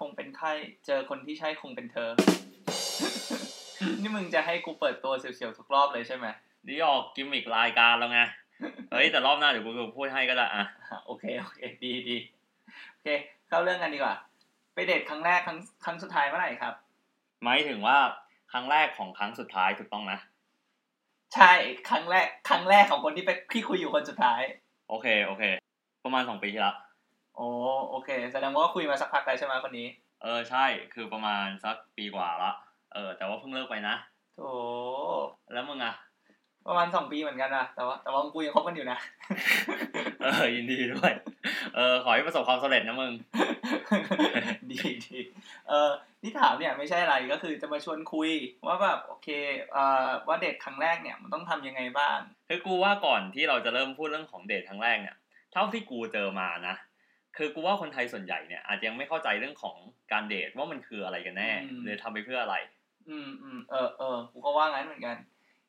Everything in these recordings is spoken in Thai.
คงเป็นไข้ เจอคนที่ใช่คงเป็นเธอ นี่มึงจะให้กูเปิดตัวเสียวๆทุกรอบเลยใช่ไหมนี่ออกกิมมิกรายการแล้วไง เฮ้ย แต่รอบหน้าเดี๋ยวกูพูดให้ก็ได้อะอะ โอเค โอเค ดีดีโอเค เข้าเรื่องกันดีกว่า ไปเดทครั้งแรกครั้งครั้งสุดท้ายเมื่อไหร่ครับ หมายถึงว่าครั้งแรกของครั้งสุดท้ายถูกต้องนะ ใช่ ครั้งแรก ครั้งแรกของคนที่ไปพี่คุยอยู่คนสุดท้าย โอเค โอเค ประมาณสองปีที่แล้ว โอ้โอเค แสดงว่าคุยมาสักพักแล้วใช่ไหมคนนี้ เออใช่คือประมาณสักปีกว่าละเออ แต่ว่าเพิ่งเลิกไปนะโถแล้วมึงอะประมาณสองปีเหมือนกันนะแต่ว่าแต่ว่ากูยังคบกันอยู่นะ เออยินดีด้วย เออขอให้ประสบความสำเร็จนะมึง ดีดีเออที่ถามเนี่ยไม่ใช่อะไรก็คือจะมาชวนคุยว่าแบบโอเคเอ่อว่าเดทครั้งแรกเนี่ยมันต้องทำยังไงบ้างคือกูว่าก่อนที่เราจะเริ่มพูดเรื่องของเดทครั้งแรกเนี่ย เท่าที่กูเจอมานะ คือกูว่าคนไทยส่วนใหญ่เนี่ยอาจจะยังไม่เข้าใจเรื่องของการเดทว่ามันคืออะไรกันแน่อืมหรือทำไปเพื่ออะไร อืมอืมเออเออกูก็ว่างั้นเหมือนกัน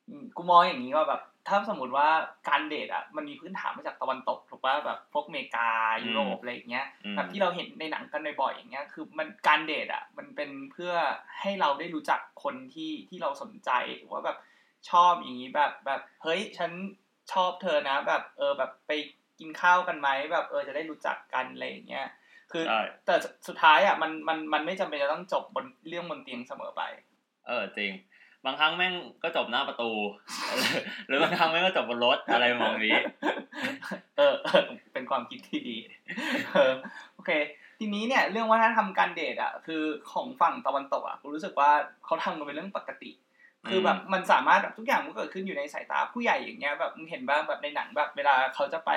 อืมกูมองอย่างนี้ว่าแบบถ้าสมมติว่าการเดทอะมันมีพื้นฐานมาจากตะวันตกถูกป่ะแบบพวกอเมริกายุโรปอะไรอย่างเงี้ยอืมแบบที่เราเห็นในหนังกันบ่อยๆอย่างเงี้ยคือมันการเดทอะมันเป็นเพื่อให้เราได้รู้จักคนที่ที่เราสนใจหรือว่าแบบชอบอย่างนี้แบบแบบเฮ้ยฉันชอบเธอนะ แบบเออแบบไป กินข้าวกันไหมแบบเออจะได้รู้จักกันอะไรอย่างเงี้ยคือใช่แต่สุดท้ายอะมันมันมันไม่จำเป็นจะต้องจบบนเรื่องบนเตียงเสมอไป เออจริง บางครั้งแม่งก็จบหน้าประตู หรือบางครั้งแม่งก็จบบนรถอะไรมองนี้ เออเออเป็นความคิดที่ดีเออโอเค ทีนี้เนี่ยเรื่องวัฒนธรรมการเดทอะคือของฝั่งตะวันตกอะกูรู้สึกว่าเขาทำกันเป็นเรื่องปกติ คือแบบมันสามารถแบบทุกอย่างมันเกิดขึ้นอยู่ในสายตาผู้ใหญ่อย่างเงี้ยแบบมึงเห็นบ้างแบบในหนังแบบ เวลาเขาจะไป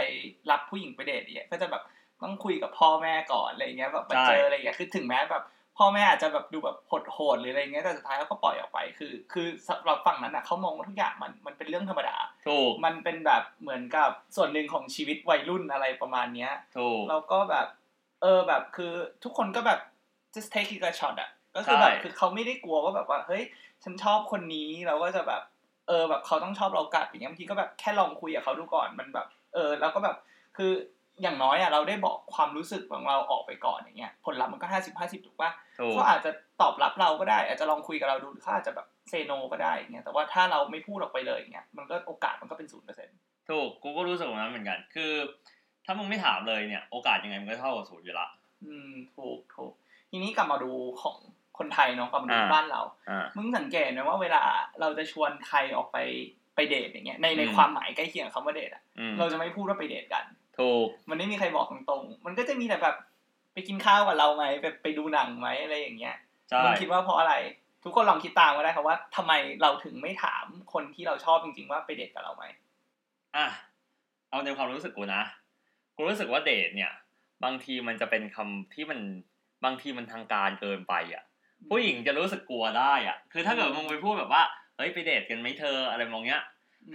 รับผู้หญิงไปเดทเนี่ยก็จะแบบต้องคุยกับพ่อแม่ก่อนอะไรเงี้ยแบบมาเจออะไรเงี้ยคือถึงแม้แบบพ่อแม่อาจจะแบบดูแบบโหดๆหรืออะไรเงี้ยแต่สุดท้ายเขาก็ปล่อยออกไป คือ คือสำหรับฝั่งนั้นอะเขามองว่าทุกอย่างมันมันเป็นเรื่องธรรมดาถูกมันเป็นแบบเหมือนกับส่วนหนึ่งของชีวิตวัยรุ่นอะไรประมาณเนี้ยถูกแล้วก็แบบ เออแบบคือทุกคนก็แบบ just take it a shot อะก็คือแบบใช่คือเขาไม่ได้กลัวว่าแบบว่าเฮ้ย ฉันชอบคนนี้เราก็จะแบบ เออแบบเขาต้องชอบเรากลับอย่างเงี้ยบางทีก็แบบแค่ลองคุยกับเขาดูก่อนมันแบบ เออแล้วก็แบบคืออย่างน้อยอะเราได้บอกความรู้สึกของเราออกไปก่อนอย่างเงี้ยผลลัพธ์มันก็ห้าสิบห้าสิบถูกปะถูกเขาอาจจะตอบรับเราก็ได้ อาจจะลองคุยกับเราดูหรือเขาอาจจะแบบเซโนก็ได้อย่างเงี้ยแต่ว่าถ้าเราไม่พูดออกไปเลยอย่างเงี้ยมันก็โอกาสมันก็เป็นศูนย์เปอร์เซ็นต์ถูกกูก็รู้สึกแบบนั้นเหมือนกัน คือ ถ้ามึงไม่ถามเลยเนี่ย โอกาสยังไงมันก็เท่ากับศูนย์อยู่ละอืมถูกถูกทีนี้กลับมาดูของ คนไทยเนาะกลับมาดูอ่าบ้านเราอ่ามึงสังเกตไหมว่าเวลาเราจะชวนใครออกไปไปเดทอย่างเงี้ยในในอืมความหมายใกล้เคียงกับคำว่าเดทอะอืมเราจะไม่พูดว่าไปเดทกันถูกมันไม่มีใครบอกตรงๆมันก็จะมีแต่แบบไปกินข้าวกับเราไหมไปไปดูหนังไหมอะไรอย่างเงี้ยใช่มึงคิดว่าเพราะอะไร ทุกคนลองคิดตามก็ได้ครับว่าทำไมเราถึงไม่ถามคนที่เราชอบจริง ๆ ว่าไปเดทกับเราไหมอะเอาในความรู้สึกกูนะกูรู้สึกว่าเดทเนี่ย บางทีมันจะเป็นคำที่มันบางทีมันทางการเกินไปอะ ผู้หญิงจะรู้สึกกลัวได้อะ คือถ้าเกิดมึงไปพูดแบบว่าเฮ้ยไปเดทกันไหมเธออะไรมองเงี้ย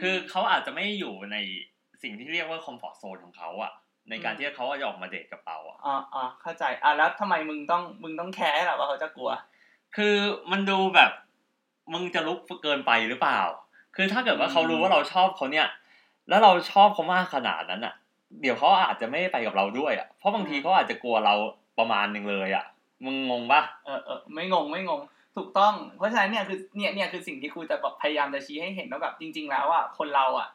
คือเขาอาจจะไม่อยู่ในสิ่งที่เรียกว่าคอมฟอร์ z โซนของเขาอะในการที่เขาจะออกมาเดทกับเราอะอ่าอ่าเข้าใจอะแล้วทำไมมึงต้องมึงต้องแคร์เหรอว่าเขาจะกลัว คือมันดูแบบมึงจะลุกเกินไปหรือเปล่า คือถ้าเกิดว่าเขารู้ว่าเราชอบเขาเนี่ย แล้วเราชอบเขามากขนาดนั้นอะเดี๋ยวเขาอาจจะไม่ได้ไปกับเราด้วยอะเพราะบางทีเขาอาจจะกลัวเราประมาณหนึ่งเลยอะ มึงงงปะเออเออไม่งงไม่งง ถูกต้อง เพราะฉะนั้นเนี่ยคือเนี่ยเนี่ยคือสิ่งที่ครูจะแบบพยายามจะชี้ให้เห็นว่าแบบจริง ๆ แล้วอะคนเราอะ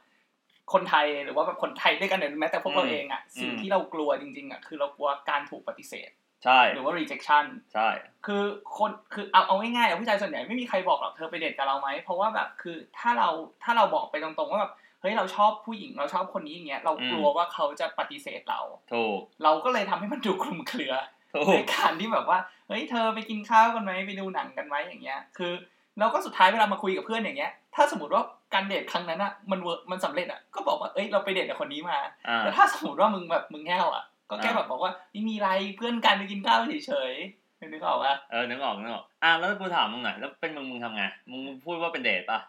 คนไทยหรือว่าแบบคนไทยด้วยกันเนี่ยแม้แต่พวกเราเองอะสิ่งที่เรากลัวจริง ๆอะคือเรากลัวการถูกปฏิเสธใช่หรือว่า rejection ใช่ คือคนคือเอาเอาง่ายๆอะผู้ชายส่วนใหญ่ไม่มีใครบอกหรอกเธอไปเดทกับเราไหมเพราะว่าแบบคือถ้าเราถ้าเราบอกไปตรงๆว่าแบบเฮ้ยเราชอบผู้หญิงเราชอบคนนี้อย่างเงี้ยเรากลัวว่าเขาจะปฏิเสธเรา ถูก เราก็เลยทำให้มันดูคลุมเครือถู ในการที่แบบว่าเฮ้ยเธอไปกินข้าวกันไหมไปดูหนังกันไหมอย่างเงี้ย คือเราก็สุดท้ายเวลามาคุยกับเพื่อนอย่างเงี้ย ถ้าสมมติว่าการเดทครั้งนั้นอะมัน work มันสำเร็จอะก็บอกว่าเอ้ยเราไปเดทกับคนนี้มาอ่าแต่ถ้าสมมติว่ามึงแบบมึงแห้วอะก็แค่อ่าแบบบอกว่าไม่มีไรเพื่อนกันไปกินข้าวเฉยๆนึกออกปะเออนึกออกนึกออกอะแล้วกูถามมึงหน่อยแล้วเป็นมึงมึงทำไงมึงพูดว่าเป็นเดทปะ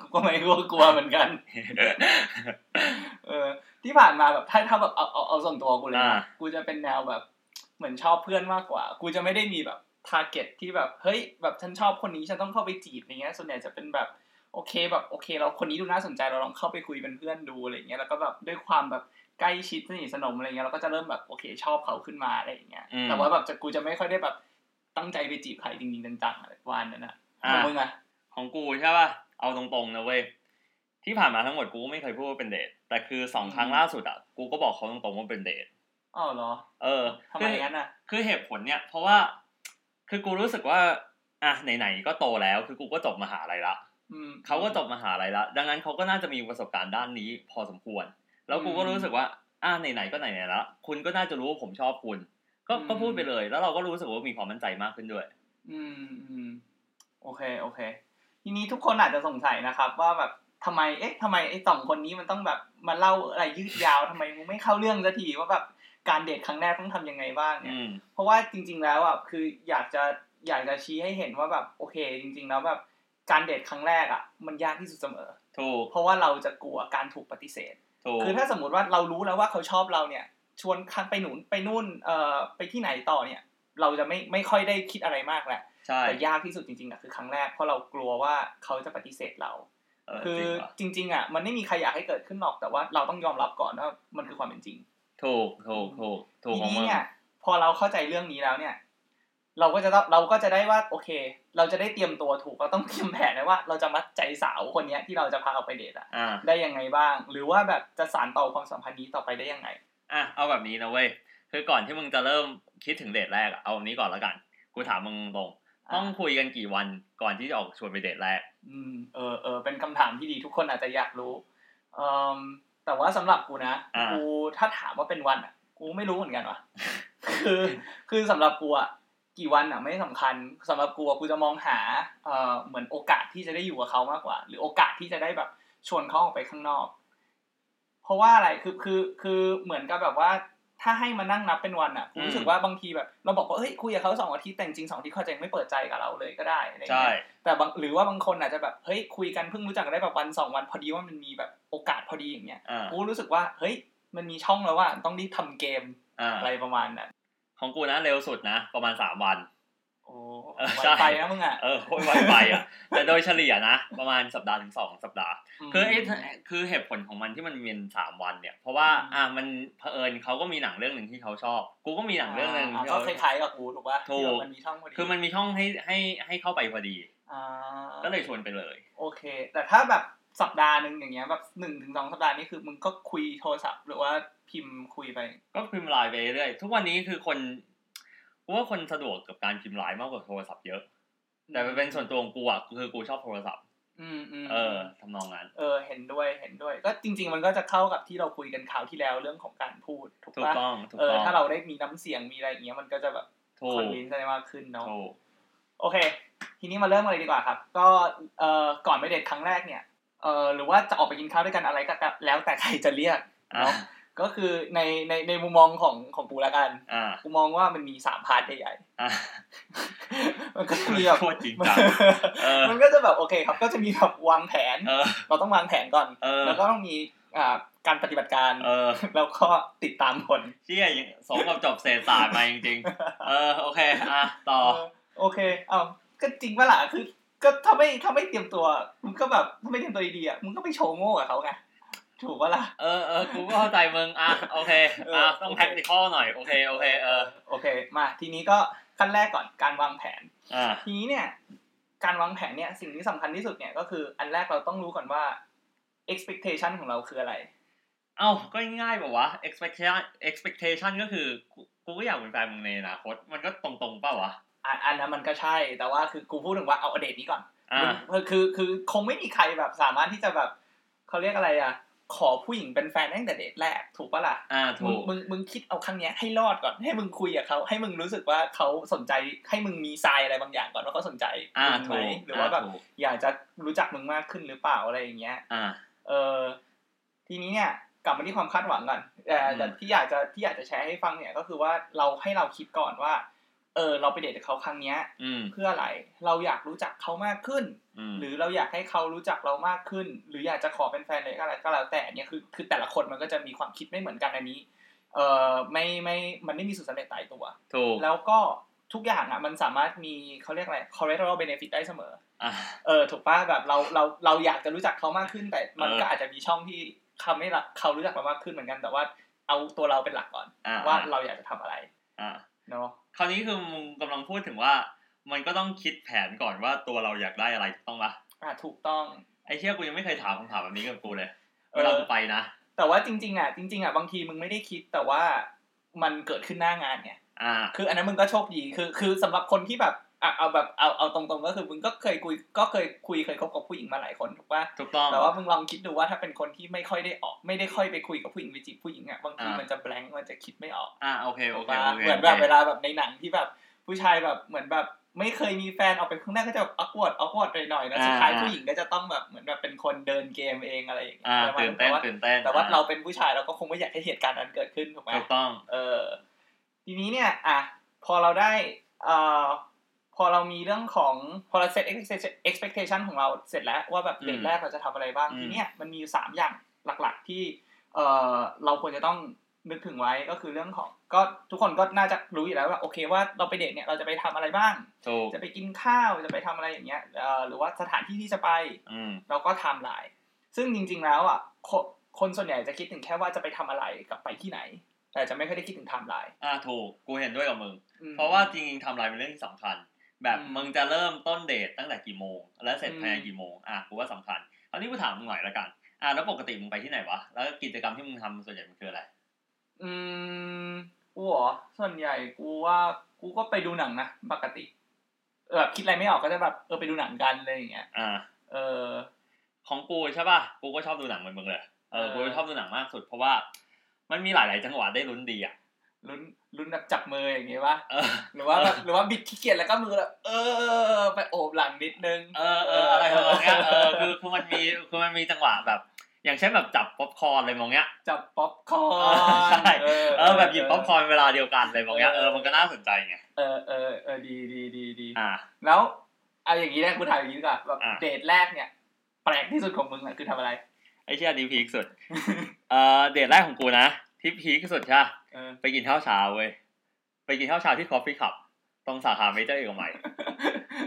กูก็ไม่รู้กลัวเหมือนกัน เออ ที่ผ่านมาแบบถ้าถ้าแบบเอาเอาเอาส่วนตัวกูเลยอ่านะกูจะเป็นแนวแบบ เหมือนชอบเพื่อนมากกว่า กูจะไม่ได้มีแบบทาร์เก็ตที่แบบเฮ้ยแบบฉันชอบคนนี้ฉันต้องเข้าไปจีบอะไรเงี้ย ส่วนใหญ่จะเป็นแบบโอเคแบบโอเค เราคนนี้ดูน่าสนใจเราลองเข้าไปคุยเป็นเพื่อนดูอะไรเงี้ยแล้วก็แบบด้วยความแบบใกล้ชิดสนิทสนมอะไรเงี้ยเราก็จะเริ่มแบบโอเคชอบเขาขึ้นมาอะไรอย่างเงี้ยอืมแต่ว่าแบบจะกูจะไม่ค่อยได้แบบตั้งใจไปจีบใครจริงๆจังๆอะไรประมาณนั้นนะอ่าของมึงอะของกูใช่ป่ะเอาตรงๆนะเว้ยที่ผ่านมาทั้งหมดกูก็ไม่เคยพูดว่าเป็นเดทแต่คือสองครั้งล่าสุดอะกูก็บอกเขาตรงๆว่าเป็นเดท อ๋อเหรอ เออทำไมคืองั้นอะ คือเหตุผลเนี่ย เพราะว่า คือกูรู้สึกว่า อะไหนๆก็โตแล้ว คือกูก็จบมหาลัยละอืมเขาก็จบมหาลัยละ ดังนั้นเขาก็น่าจะมีประสบการณ์ด้านนี้ พอสมควร แล้วกูก็รู้สึกว่า อะไหนๆก็ไหนๆละคุณก็น่าจะรู้ว่าผมชอบคุณ ก็ก็พูดไปเลย แล้วเราก็รู้สึกว่ามีความมั่นใจมากขึ้นด้วย อืมอืมโอเคโอเค ทีนี้ทุกคนอาจจะสงสัยนะครับ ว่าแบบทำไม เอ๊ะทำไมไอ้สองคนนี้มันต้องแบบมาเล่าอะไรยืดยาวทำไมมึงไม่เข้าเรื่องสักทีว่าแบบ การเดทครั้งแรกต้องทำยังไงบ้างเนี่ยอืมเพราะว่าจริง ๆ แล้วอะคืออยากจะอยากจะชี้ให้เห็นว่าแบบโอเค จริง ๆ แล้วแบบการเดทครั้งแรกอะ มันยากที่สุดเสมอถูกเพราะว่าเราจะกลัวการถูกปฏิเสธถูกคือถ้าสมมติว่าเรารู้แล้วว่าเขาชอบเราเนี่ย ชวนคันไปหนุนไปนู่นเอ่อไปที่ไหนต่อเนี่ย เราจะไม่ไม่ค่อยได้คิดอะไรมากแหละใช่แต่ยากที่สุดจริงๆอะคือครั้งแรกเพราะเรากลัวว่าเขาจะปฏิเสธเราเออคือจริงว่ะจริง ๆ อะ มันไม่มีใครอยากให้เกิดขึ้นหรอกแต่ว่าเราต้องยอมรับก่อนว่ามันคือความเป็นจริง ถูกถูกถูกถูกทีของนี้มึงเนี่ย พอเราเข้าใจเรื่องนี้แล้วเนี่ย เราก็จะต้องเราก็จะได้ว่าโอเค เราจะได้เตรียมตัวถูกเราต้องเตรียมแผนไว้ว่า เราจะมัดใจสาวคนเนี้ยที่เราจะพาเอาไปเดทอะอ่า ได้ยังไงบ้าง หรือว่าแบบจะสานต่อความสัมพันธ์นี้ต่อไปได้ยังไง อะเอาแบบนี้นะเว้ยคือก่อนที่มึงจะเริ่มคิดถึงเดทแรกอะเอาแบบนี้ก่อนแล้วกัน กูถามมึงตรงๆต้องคุยกันกี่วันก่อนที่จะออกชวนไปเดทแรก อืมเออเออเป็นคำถามที่ดีทุกคนอาจจะอยากรู้เอ่อ แต่ว่าสำหรับกูนะอ่ากูถ้าถามว่าเป็นวันอะ กูไม่รู้เหมือนกันว่ะคือคือสำหรับกูอะกี่วันอะไม่สำคัญสำหรับกูอะกูจะมองหาเอ่อเหมือนโอกาสที่จะได้อยู่กับเขามากกว่า หรือโอกาสที่จะได้แบบชวนเขาออกไปข้างนอก เพราะว่าอะไรคือคือคือเหมือนกับแบบว่า ถ้าให้มานั่งนับเป็นวันอะกูรู้สึกว่าบางทีแบบ เราบอกว่าเฮ้ยคุยกับเขาสองอาทิตย์แต่จริงๆสองอาทิตย์เขาจะยังไม่เปิดใจกับเราเลยก็ได้อะไรอย่างใช่เงี้ยแต่บางหรือว่าบางคนอาจจะแบบเฮ้ยคุยกันเพิ่งรู้จักกันได้แบบวันสองวันพอดีว่ามันมีแบบโอกาสพอดีอย่างเงี้ยอ่ากูรู้สึกว่าเฮ้ยมันมีช่องแล้วว่าต้องรีบทำเกมอ่าอะไรประมาณนั้นของกูนะเร็วสุดนะ ประมาณสามวัน โอ้เออไวใช่ไปนะมึงอะเออโคตรไวไปอะแต่โดยเฉลี่ยนะประมาณสัปดาห์ถึงสองสัปดาห์ คือไอ้คือเหตุผลของมันที่มันมีสามวันเนี่ย เพราะว่าอืมอ่ามันเผอิญเขาก็มีหนังเรื่องหนึ่งที่เขาชอบ กูก็มีหนังเรื่องหนึ่งที่ก็เขาคล้ายๆกับกูถูกป่ะถูกที่แบบมันมีช่องพอดีคือมันมีช่องให้ให้ให้เข้าไปพอดีอ่าก็เลยชวนไปเลย โอเค แต่ถ้าแบบสัปดาห์หนึ่งอย่างเงี้ยแบบหนึ่งถึงสองสัปดาห์นี่คือมึงก็คุยโทรศัพท์หรือว่าพิมพ์คุยไป ก็พิมพ์ไลน์ไปเรื่อยทุกวันนี้คือคน กูว่าคนสะดวกกับการพิมพ์ไลน์มากกว่าโทรศัพท์เยอะ แต่มันเป็นส่วนตัวของกูอะคือกูชอบโทรศัพท์อืมอืมเออทำนองนั้น เออ เห็นด้วยเห็นด้วย ก็จริง ๆ มันก็จะเข้ากับที่เราคุยกันคราวที่แล้วเรื่องของการพูดถูกถูกปะต้องถูกเออต้องถ้าเราได้มีน้ำเสียงมีอะไรอย่างเงี้ยมันก็จะแบบถูคอกนวินได้มากขึ้นเนาะถูกโอเค ทีนี้มาเริ่มกันเลยดีกว่าครับ ก็เอ่อก่อนไปเดทครั้งแรกเนี่ยเอ่อหรือว่าจะออกไปกินข้าวด้วยกันอะไรก็แล้วแต่ใครจะเรียกอ่าเนาะ ก็คือในในในมุมมองของของกูละกันอ่ากูมองว่ามันมีสามพาร์ทใหญ่อ่าๆมันก็จะมีแบบโคตรจริงจังเออมันก็จะแบบโอเคครับ ก็จะมีแบบวางแผนเออเราต้องวางแผนก่อนเออแล้วก็ต้องมีอ่าการปฏิบัติการเออแล้วก็ติดตามผลเชี่ยยังสมกับจบเศรษฐศาสตร์มาจริงๆ เออโอเคอะต่อเออโอเค เอาก็จริงปะล่ะคือ ก็ถ้าไม่ถ้าไม่เตรียมตัวมึงก็แบบถ้าไม่เตรียมตัวดีๆอะมึงก็ไปโชว์โง่กับเขาไง ถูกปะล่ะ เออเออกูก็เข้าใจมึง อะ โอเค อะเออต้องโอเคแพ็กติคอลหน่อย โอเค โอเค เออ โอเค มาทีนี้ก็ขั้นแรกก่อน การวางแผน อ่า ทีนี้เนี่ย การวางแผนเนี่ย สิ่งที่สำคัญที่สุดเนี่ย ก็คืออันแรกเราต้องรู้ก่อนว่า expectation ของเราคืออะไร เอ้า ก็ง่ายแบบวะ expectation expectation ก็คือกูกูก็อยากเป็นแฟนมึงในอนาคต มันก็ตรงๆเปล่าวะอะอันนั้นมันก็ใช่ แต่ว่าคือกูพูดถึงว่าเอาอเดตนี้ก่อน อ่ามึงคือ คือ คงไม่มีใครแบบสามารถที่จะแบบเขาเรียกอะไรอะ ขอผู้หญิงเป็นแฟนตั้งแต่เดทแรกถูกปะล่ะอ่ามึถูงกมึงมึงคิดเอาครั้งเนี้ยให้รอดก่อนให้มึงคุยกับเขาให้มึงรู้สึกว่าเขาสนใจให้มึงมีทรายอะไรบางอย่างก่อนว่าเขาสนใจอ่ามึงไหมถูกหรือว่าแบบถูกอยากจะรู้จักมึงมากขึ้นหรือเปล่าอะไรอย่างเงี้ย อ่า เออทีนี้เนี่ยกลับมาที่ความคาดหวังก่อนแต่อืมแต่ที่อยากจะที่อยากจะแชร์ให้ฟังเนี่ยก็คือว่าเราให้เราคิดก่อนว่า เออ เราไปเดทกับเขาครั้งเนี้ยอืมเพื่ออะไร เราอยากรู้จักเขามากขึ้นอืมหรือเราอยากให้เขารู้จักเรามากขึ้น หรืออยากจะขอเป็นแฟนเลยก็อะไรก็แล้วแต่เนี่ยคือคือแต่ละคนมันก็จะมีความคิดไม่เหมือนกันอันนี้ เอ่อไม่ไม่มันไม่มีสูตรสำเร็จตายตัวถูกแล้วก็ทุกอย่างอะมันสามารถมีเขาเรียกอะไร collateral benefit ได้เสมออ่าเออถูกป่ะแบบเราเราเราอยากจะรู้จักเขามากขึ้น แต่มันเออก็อาจจะมีช่องที่ทำให้เราเขารู้จักเรามากขึ้นเหมือนกัน แต่ว่าเอาตัวเราเป็นหลักก่อนอ่าว่าเราอยากจะทำอะไรอ่าเนาะ คราวนี้คือมึงกำลังพูดถึงว่า มันก็ต้องคิดแผนก่อนว่าตัวเราอยากได้อะไรถูกต้องปะอ่าถูกต้องไอ้เชี่ยกูยังไม่เคยถามคำถามแบบนี้กับกูเลยเอเวอลากูไปนะแต่ว่าจริง ๆอะจริงๆอะบางทีมึงไม่ได้คิดแต่ว่ามันเกิดขึ้นหน้างานไงอ่า คืออันนั้นมึงก็โชคดีคือ คือสำหรับคนที่แบบ อะเอาแบบเอาเอาตรงๆก็คือมึงก็เคยคุยก็เคยคุยเคยคบกับผู้หญิงมาหลายคนถูกป่ะถูกต้องแต่ว่ามึงลองคิดดูว่าถ้าเป็นคนที่ไม่ค่อยได้ออก ไม่ได้ค่อยไปคุยกับผู้หญิงไปจีบผู้หญิงอะบางทีอ่ามันมันจะ blank มันจะคิดไม่ออกอ่าโอเคโอเคถูกโอปะเคเหมือนแบบเวลาแบบในหนังที่แบบผู้ชายแบบเหมือนแบบไม่เคยมีแฟนออกไปข้างหน้าก็จะแบบ awkward awkward หน่อยๆนะสุดท้ายผู้หญิงก็จะต้องแบบเหมือนแบบเป็นคนเดินเกมเองอะไรอย่างเงี้ยอ่าประมาณตื่นเต้นแต่ว่าตื่นเต้นแต่ว่าอ่เราเป็นผู้ชายเราก็คงไม่อยากให้เหตุการณ์นั้นเกิดขึ้นถูกไหมถูกต้อง เออ ทีนี้เนี่ย อะ พอเราได้ เอ่อ พอเรามีเรื่องของพอเราเซต expectation ของเราเสร็จแล้วว่าแบบอืมเดทแรกเราจะทำอะไรบ้างอืมทีเนี้ยมันมีอยู่สามอย่างหลักๆที่เอ่อเราควรจะต้องนึกถึงไว้ก็คือเรื่องของก็ทุกคนก็น่าจะรู้อยู่แล้วว่าโอเคว่าเราไปเดทเนี่ยเราจะไปทำอะไรบ้างถูกจะไปกินข้าวจะไปทำอะไรอย่างเงี้ยเอ่อหรือว่าสถานที่ที่จะไปอืมเราก็ไทม์ไลน์ซึ่งจริง ๆ แล้วอะคนคนส่วนใหญ่จะคิดถึงแค่ว่าจะไปทำอะไรกับไปที่ไหน แต่จะไม่ค่อยได้คิดถึงไทม์ไลน์อ่าถูกกูเห็นด้วยกับมึงอืมเพราะว่าจริงๆทำลายเป็นเรื่องที่สำคัญ แบบอืมมึงจะเริ่มต้นเดทตั้งแต่กี่โมง และเสร็จอืมภายในกี่โมงอะกูว่าสำคัญเอานี้กูถามมึงหน่อยละกัน อะแล้วปกติมึงไปที่ไหนวะแล้วกิจกรรมที่มึงทำส่วนใหญ่มันคืออะไร อืมกูเหรอส่วนใหญ่กูว่ากูก็ไปดูหนังนะปกติเออแบบคิดอะไรไม่ออกก็จะแบบเออไปดูหนังกันอะไรอย่างเงี้ยอ่าเออ ของกูใช่ป่ะกูก็ชอบดูหนังเหมือนมึงเลยเออเออกูชอบดูหนังมากสุดเพราะว่ามันมีหลาย ๆ จังหวะได้ลุ้นดีอะ ลุ้นลุ้นแบบจับมืออย่างเงี้ยปะเออหรือว่าแบบหรือว่าบิดขี้เกียจแล้วก็มือแบบเออไปโอบหลังนิดนึง เออเอออะไรทำนองเนี้ยเออคือคือมันมีคือมันมีจังหวะแบบ อย่างเช่นแบบจับป๊อปคอร์นอะไรทำนองเงี้ย จับป๊อปคอเอร์อนใช่เออเออแบบหยิบป๊อปคอร์นเวลาเดียวกันอะไรทำนองเงี้ยเออมันก็น่าสนใจไงเออเออเออดีดีดีดีอ่าแล้วเอาอย่างนี้นะกูถามอย่างนี้ดีกว่าแบบอะเดทแรกเนี่ย แปลกที่สุดของมึงอะคือทำอะไรไอ้เชี่ยนี้ peak สุดเออเดทแรกของกูนะ ที่ peak สุดใช่ปะเออไปกินข้าวเช้าเว้ยไปกินข้าวเช้าที่ Coffee Club ตรงสาขาเมเจอร์เอกมัย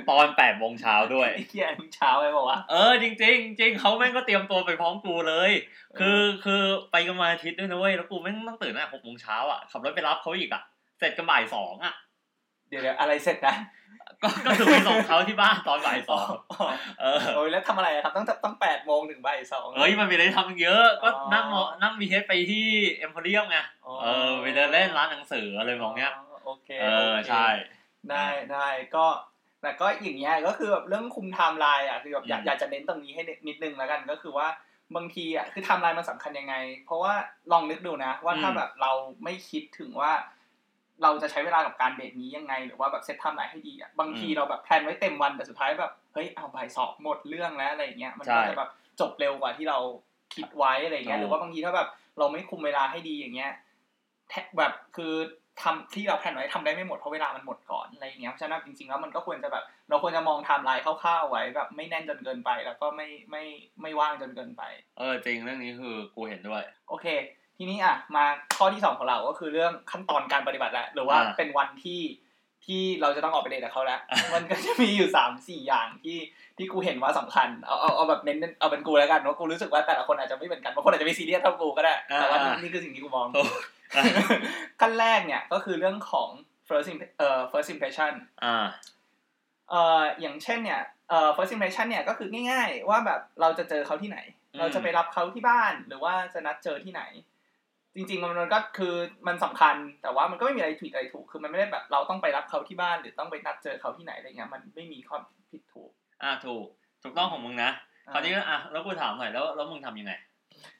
ตอนแปดโมงเช้าด้วยไอ้เหี้ยมึงเช้าไปบอกว่าเออจริงๆจริงเขาแม่งก็เตรียมตัวไปพร้อมกูเลย คือคือไปกันวันอาทิตย์ด้วยนะเว้ยแล้วกูแม่งต้องตื่นตั้งแต่หกโมงเช้าอะขับรถไปรับเขาอีกอะเสร็จกันบ่ายสองอะเดี๋ยวเดี๋ยวอะไรเสร็จนะ ก็ก็คือไปส่งเขาที่บ้านตอนบ่ายสองเออโอ้ยแล้วทำอะไรอะครับต้องต้องแปดโมงถึงบ่ายสองเฮ้ยมันมีอะไรทำเยอะ ก็อ๋อนั่งมอนั่ง BTS ไปที่เอ็มโพเรียมไงเออไปเดินเล่นร้านหนังสืออะไรทำนองเนี้ยโอเคเออโคใช่ได้ได้ก็แต่ก็อย่างเงี้ยก็คือแบบเรื่องคุมไทม์ไลน์อะคือแบบอยากอืมอยากจะเน้นตรงนี้ให้นิดนึงแล้วกันก็คือว่าบางทีอะคือไทม์ไลน์มันสำคัญยังไง เพราะว่าลองนึกดูนะ ว่าถ้าแบบเราไม่คิดถึงว่า เราจะใช้เวลากับการเดทนี้ยังไง หรือว่าแบบ set timeline ให้ดีอะบางทีเราแบบ plan ไว้เต็มวันแต่สุดท้ายแบบเฮ้ยเอาบ่ายสองหมดเรื่องแล้วอะไรอย่างเงี้ยมันก็จะแบบจบเร็วกว่าที่เราคิดไว้อะไรอย่างเงี้ยหรือว่าบางทีถ้าแบบเราไม่คุมเวลาให้ดีอย่างเงี้ยแทแบบคือทำที่เรา plan ไว้ทำได้ไม่หมดเพราะเวลามันหมดก่อนอะไรอย่างเงี้ยเพราะฉะนั้นจริงๆแล้วมันก็ควรจะแบบ เราควรจะมองไทม์ไลน์คร่าวๆไว้แบบไม่แน่นจนเกินไป แล้วก็ไม่ไม่ไม่ว่างจนเกินไป เออจริงเรื่องนี้คือกูเห็นด้วย โอเค ทีนี้อะมาข้อที่สองของเราก็คือเรื่องขั้นตอนการปฏิบัติแหละหรือว่าอ่าเป็นวันที่ที่เราจะต้องออกไปเดทกับเขาแล้ว มันก็จะมีอยู่สามสี่อย่างที่ที่กูเห็นว่าสำคัญเอาเอาเอาแบบเน้นเอาเป็นกูแล้วกันว่ากูรู้สึกว่าแต่ละคนอาจจะไม่เหมือนกันบางคนอาจจะไม่ซีเรียสเท่ากูก็ได้แต่ว่านี่นี่คือสิ่งที่กูมองถูกขั้นแรกเนี่ยก็คือเรื่องของ first imp- เอ่อ first impression อ่าเอ่ออย่างเช่นเนี่ยเอ่อ first impression เนี่ยก็คือง่าย ๆ ว่าแบบเราจะเจอเขาที่ไหนอืมเราจะไปรับเขาที่บ้านหรือว่าจะนัดเจอที่ไหน จริงๆมันมันก็คือมันสำคัญ แต่ว่ามันก็ไม่มีอะไรผิดอะไรถูก คือมันไม่ได้แบบเราต้องไปรับเขาที่บ้านหรือต้องไปนัดเจอเขาที่ไหนอะไรเงี้ย มันไม่มีข้อผิดถูก อ่าถูก ถูกต้องของมึงนะอ่าคราวนี้ก็อะแล้วกูถามหน่อยแล้วแล้วมึงทำยังไง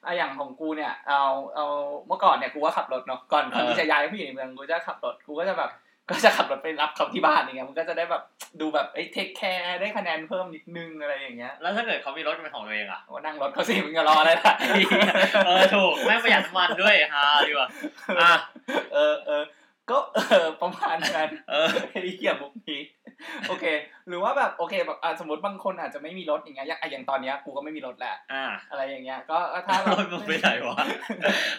อะอย่างของกูเนี่ย เอาเอาเมื่อก่อนเนี่ยกูก็ขับรถเนาะก่อนก่อนเออที่จะย้ายไปอยู่ในเมืองกูจะขับรถกูก็จะแบบ ก็จะขับรถไปรับเขาที่บ้านอย่างเงี้ยมันก็จะได้แบบดูแบบเอ้ยเทคแคร์ได้คะแนนเพิ่มนิดนึงอะไรอย่างเงี้ยแล้วถ้าเกิดเขามีรถเป็นของตัวเองอะว่านั่งรถเขาสิมึงจะรออะไรล่ะเออถูกแม่งประหยัดน้ำมันด้วยฮาดีกว่าอะเออเออก็เออประมาณนั้นเออไอ้เหี้ยมุกนี้โอเค หรือว่าแบบโอเคแบบอะสมมติบางคนอาจจะไม่มีรถอย่างเงี้ยอย่างอะอย่างตอนเนี้ยกูก็ไม่มีรถแหละอ่าอะไรอย่างเงี้ยก็ถ้าแบบรถมึงไปไหนวะ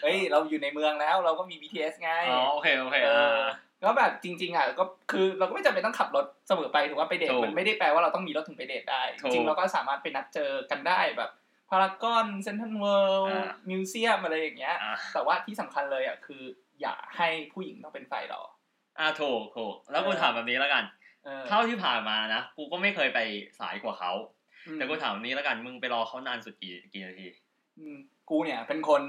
เฮ้ยเราอยู่ในเมืองแล้วเราก็มี BTS ไงอ๋อโอเคโอเคเออ่าอ ก็แบบจริง ๆอะก็คือเราก็ไม่จำเป็นต้องขับรถเสมอไปถือว่าไปเดทถูกมันไม่ได้แปลว่าเราต้องมีรถถึงไปเดทได้ถูจกริงๆเราก็สามารถไปนัดเจอกันได้แบบพารากอนเซนทรัลเวิลด์อ่ามิวเซียมอะไรอย่างเงี้ยอะแต่ว่าที่สำคัญเลยอะคือ อย่าให้ผู้หญิงต้องเป็นฝ่ายหรออะถูกถูกแล้วกูเออถามแบบนี้แล้วกันเออเท่าที่ผ่านมานะกูก็ไม่เคยไปสายกว่าเขาอืมแต่กูถามแบบนี้แล้วกันมึงไปรอเขานานสุดกี่กี่นาทีอืมกูเนี่ยเป็นคน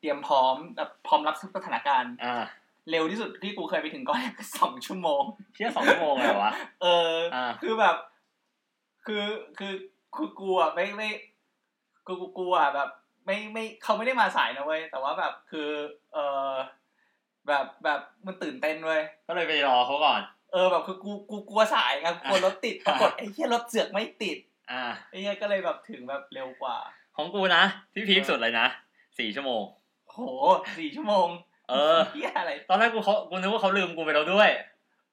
เตรียมพร้อมแบบพร้อมรับสถานการณ์อ่า เร็วที่สุดที่กูเคยไปถึงก่อนสองชั่วโมงเชี่ยสองชั่วโมงเลยเหรอวะเอออ่าคือแบบ คือคือคือกูอะไม่ไม่กูกูกูอะแบบ ไม่ไม่เขาไม่ได้มาสายนะเว้ยแต่ว่าแบบคือ เออแบบแบบมันตื่นเต้นเว้ยก็เลยไปรอเขาก่อน เออแบบคือกูกูกลัวสายไงกูกลัวรถติดปรากฏไอ้เหี้ยรถเสือกไม่ติด อ่าไอ้เหี้ยก็เลยแบบถึงแบบเร็วกว่า ของกูนะที่พีคสุดเลยนะสี่ชั่วโมงโหสี่ชั่วโมง เออเหี้ยอะไร ตอนแรกกูเขากูนึกว่าเขาลืมกูไปแล้วด้วย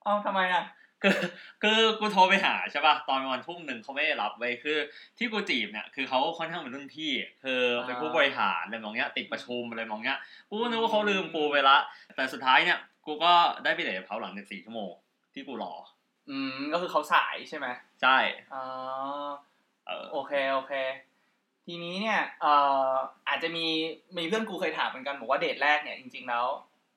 เอ้าทำไมอะคือคือกูโทรไปหาใช่ป่ะตอนประมาณทุ่มหนึ่งเขาไม่ได้รับไว้ยคือ ที่กูจีบเนี่ยคือเขาค่อนข้างเป็นรุ่นพี่ คือเป็นผู้บริหารอะไรมองเงี้ย ติดประชุมอะไรมองเงี้ยกูก็นึกว่าเขาลืมกูไปละแต่สุดท้ายเนี่ย กูก็ได้ไปเดทกับเขาหลังจากสี่ชั่วโมงที่กูรอ อืมก็คือเขาสายใช่ไหมใช่อ๋อเออโอเคโอเค ทีนี้เนี่ยเอ่ออาจจะมีมีเพื่อนกูเคยถามเหมือนกันบอกว่าเดทแรกเนี่ยจริงๆแล้ว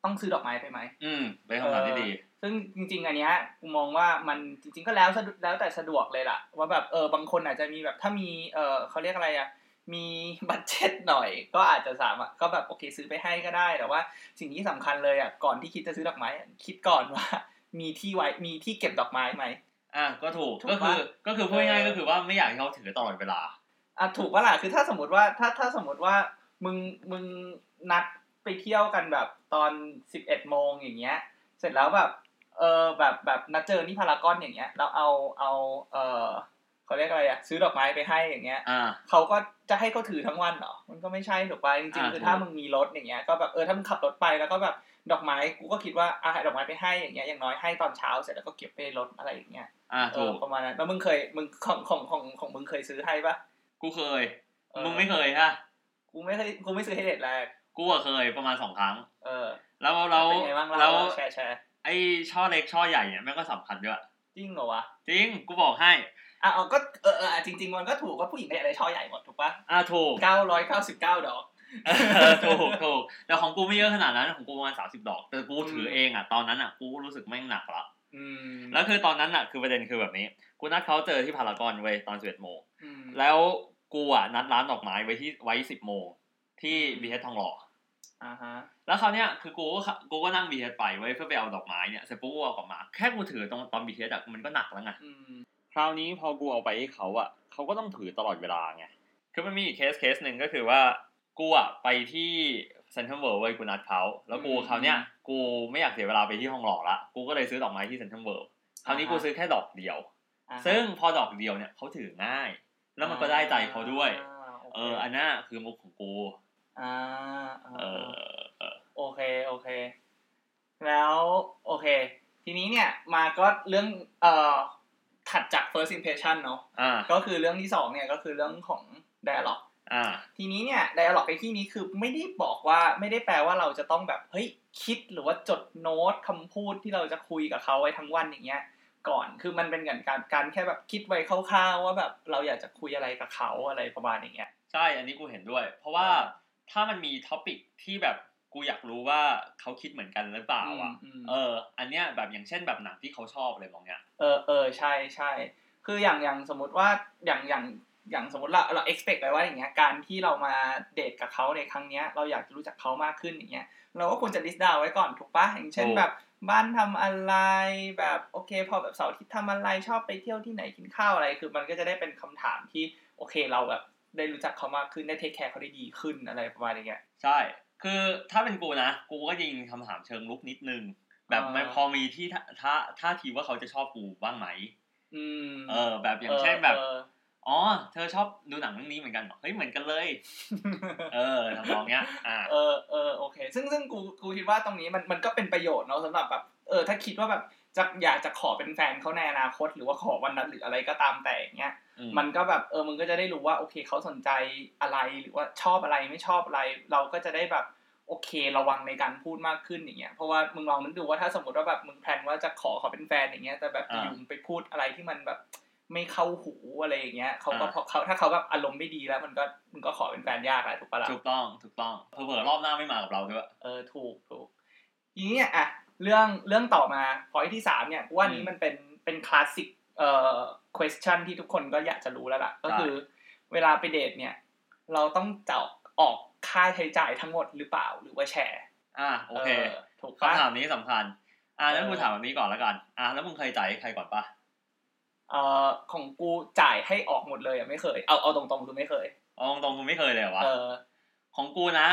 ต้องซื้อดอกไม้ไปไหมอืมเป็นคำถามที่ดี ซึ่งจริง ๆ อันเนี้ยกูมองว่ามันจริง ๆ ก็แล้วสะดวกแล้วแต่สะดวกเลยล่ะ ว่าแบบเออบางคนอาจจะมีแบบถ้ามีเออเขาเรียกอะไรอะมีบัตเจ็ตหน่อย ก็อาจจะสามารถก็แบบโอเคซื้อไปให้ก็ได้แต่ว่า สิ่งที่สำคัญเลยอะก่อนที่คิดจะซื้อดอกไม้อะคิดก่อนว่า มีที่ไว้มีที่เก็บดอกไม้ไหมอะก็ถูกถูกก็คือปะก็คือพูดง่ายเออๆก็คือว่าไม่อยากให้เขาถือตลอดเวลา อะถูกปะล่ะคือถ้าสมมติว่าถ้าถ้าสมมติว่ามึงมึงนัดไปเที่ยวกันแบบตอนสิบเอ็ดโมงอย่างเงี้ย เสร็จแล้วแบบเออแบบแบบนัดเจอที่พารากอนอย่างเงี้ยแล้วเอาเอาเออเขาเรียกอะไรอะซื้อดอกไม้ไปให้อย่างเงี้ยอ่า เขาก็จะให้เขาถือทั้งวันเหรอมันก็ไม่ใช่ถูกปะจริงอ่า ๆคือถูกถ้ามึงมีรถอย่างเงี้ยก็แบบเออถ้ามึงขับรถไปแล้วก็แบบดอกไม้กูก็คิดว่าอะให้ดอกไม้ไปให้อย่างเงี้ยอย่างน้อยให้ตอนเช้าเสร็จแล้วก็เก็บไปในรถอะไรอย่างเงี้ยอ่าเอถูอกประมาณนั้นแล้วมึงเคยมึงของของของของมึงเคยซื้อให้ปะ กูเคย เออ มึงไม่เคยฮะ กูไม่เคยกูไม่ซื้อให้เด็ดแรก กูอะเคยประมาณสองครั้ง เออแล้วแล้วเป็นไงบ้างแล้เล่าวแชร์แชร์ไอ้ช่อเล็กช่อใหญ่เนี่ยแม่งก็สำคัญด้วย จริงเหรอวะจริง กูบอกให้ อะเอาก็เออเอออะจริง ๆ มันก็ถูกว่าผู้หญิงก็อยากได้ช่อใหญ่หมดถูกปะอ่าถูก เก้าร้อยเก้าสิบเก้าดอก เออถูกถูกแต่ของกูไม่เยอะขนาดนั้นของกูประมาณสามสิบดอก แต่กูถือเองอะตอนนั้นอะกูรู้สึกแม่งหนักละอืมแล้วคือตอนนั้นอะคือประเด็นคือแบบนี้ กูนัดเขาเจอที่พารากอนเว้ยตอนสิบเอ็ดโมงอืมแล้ว กูอะนัดร้านดอกไม้ไว้ที่ไว้สิบโมงที่อืมบีเทสทองหล่ออ่าฮะแล้วคราวเนี้ยคือกูก็กูก็นั่ง BTS ไปเว้ยเพื่อไปเอาดอกไม้เนี่ยเสร็จปุ๊บกูเอากลับมาแค่กูถือตรงตอน BTS อะมันก็หนักแล้วไงอืมคราวนี้พอกูเอาไปให้เขาอะเขาก็ต้องถือตลอดเวลาไงคือมันมีอีก case case หนึ่งก็คือว่ากูอะไปที่เซ็นทรัลเวิลด์เว้ยกูนัดเขาแล้วกูคราวเนี้ยกูไม่อยากเสียเวลาไปที่ห้องหล่อละกูก็เลยซื้อดอกไม้ที่เซ็นทรัลเวิลด์คราวนี้กูซื้อแค่ดอกเดียวอ่าฮะซึ่งพอดอกเดียวเนี่ยเขาถือง่าย แล้วมันก็ได้ใจเขาด้วยโอเคเออ อันน่ะคือมุกของกูอ่าเออ่าอเออโอเคโอเค แล้วโอเค ทีนี้เนี่ยมาก็เรื่องเอ่อถัดจาก first impression เนาะอ่าก็คือเรื่องที่สองเนี่ยก็คือเรื่องของ dialogue อ่าทีนี้เนี่ย dialogue ในที่นี้คือไม่ได้บอกว่าไม่ได้แปลว่าเราจะต้องแบบเฮ้ยคิดหรือว่าจดโน้ตคำพูดที่เราจะคุยกับเขาไว้ทั้งวันอย่างเงี้ย ก่อน คือมันเป็นการการการแค่แบบคิดไว้คร่าวๆว่าแบบเราอยากจะคุยอะไรกับเขาอะไรประมาณอย่างเงี้ยใช่ อันนี้กูเห็นด้วย เพราะว่าอ่าถ้ามันมีท็อปิกที่แบบกูอยากรู้ว่าเขาคิดเหมือนกันหรือเปล่าอะอืมเออ อันเนี้ยแบบอย่างเช่นแบบหนังที่เขาชอบอะไรมองเนี้ย เออเออใช่ใช่ คืออย่างอย่างสมมติว่าอย่างอย่างอย่างสมมติเราเรา expect ไปว่าอย่างเงี้ย การที่เรามาเดทกับเขาในครั้งเนี้ย เราอยากจะรู้จักเขามากขึ้นอย่างเงี้ย เราก็ควรจะ list down ไว้ก่อนถูกปะอย่างเช่นถูกแบบ บ้านทำอะไรแบบโอเค พอแบบเสาร์อาทิตย์ทำอะไรชอบไปเที่ยวที่ไหนกินข้าวอะไร คือมันก็จะได้เป็นคำถามที่โอเคเราแบบได้รู้จักเขามากขึ้นได้เทคแคร์เขาได้ดีขึ้นอะไรประมาณอย่างเงี้ยใช่ คือถ้าเป็นกูนะ กูก็ยิงคำถามเชิงลุกนิดนึง แบบอ่ามันพอมีที่ท่าท่าท่าทีว่าเขาจะชอบกูบ้างไหมอืมเออ แบบอย่างเช่นแบบ อออ๋อ เธอชอบดูหนังเรื่องนี้เหมือนกันเหรอเฮ้ยเหมือนกันเลย เออทำนองเนี้ย อ่า เออเออโอเค ซึ่งซึ่งกูกูคิดว่าตรงนี้มันมันก็เป็นประโยชน์เนาะสำหรับแบบเออถ้าคิดว่าแบบจะอยากจะขอเป็นแฟนเขาในอนาคต หรือว่าขอวันนั้นหรืออะไรก็ตามแต่อย่างเงี้ยอืมันก็แบบเออมึงก็จะได้รู้ว่าโอเคเขาสนใจอะไรหรือว่าชอบอะไรไม่ชอบอะไร เราก็จะได้แบบโอเคระวังในการพูดมากขึ้นอย่างเงี้ยเพราะว่ามึงลองนึกดูว่าถ้าสมมติว่าแบบมึงแพลนว่าจะขอเขาเป็นแฟนอย่างเงี้ยแต่แบบอยู่ๆมึงไปพูดอะไรที่มันแบบ ไม่เข้าหูอะไรอย่างเงี้ยเขาก็อ่าพอเขาถ้าเขาแบบอารมณ์ไม่ดีแล้วมันก็มันก็ขอเป็นแฟนยากแหละถูกปะล่ะถูกต้องถูกต้องเผื่อๆรอบหน้าไม่มากับเราด้วยเออถูกถูกทีนี้เนี่ยอะเรื่องเรื่องต่อมาพอยที่สามเนี่ยกูว่านี้อืมมันเป็นเป็นคลาสสิกเอ่อ question ที่ทุกคนก็อยากจะรู้แล้วล่ะ ก็คือ เวลาไปเดทเนี่ย เราต้องจะออกค่าใช้จ่ายทั้งหมดหรือเปล่าหรือว่าแชร์ อะโอเคถูกปะคำถามนี้สำคัญ อะแล้วเออกูถามแบบนี้ก่อนแล้วกัน อะแล้วมึงเคยจ่ายให้ใครก่อนปะ เอ่อของกูจ่ายให้ออกหมดเลยอะไม่เคย เอาเอาตรงๆคือไม่เคยเอาตรงๆกูไม่เคยเลยเหรอวะเออของกูนะ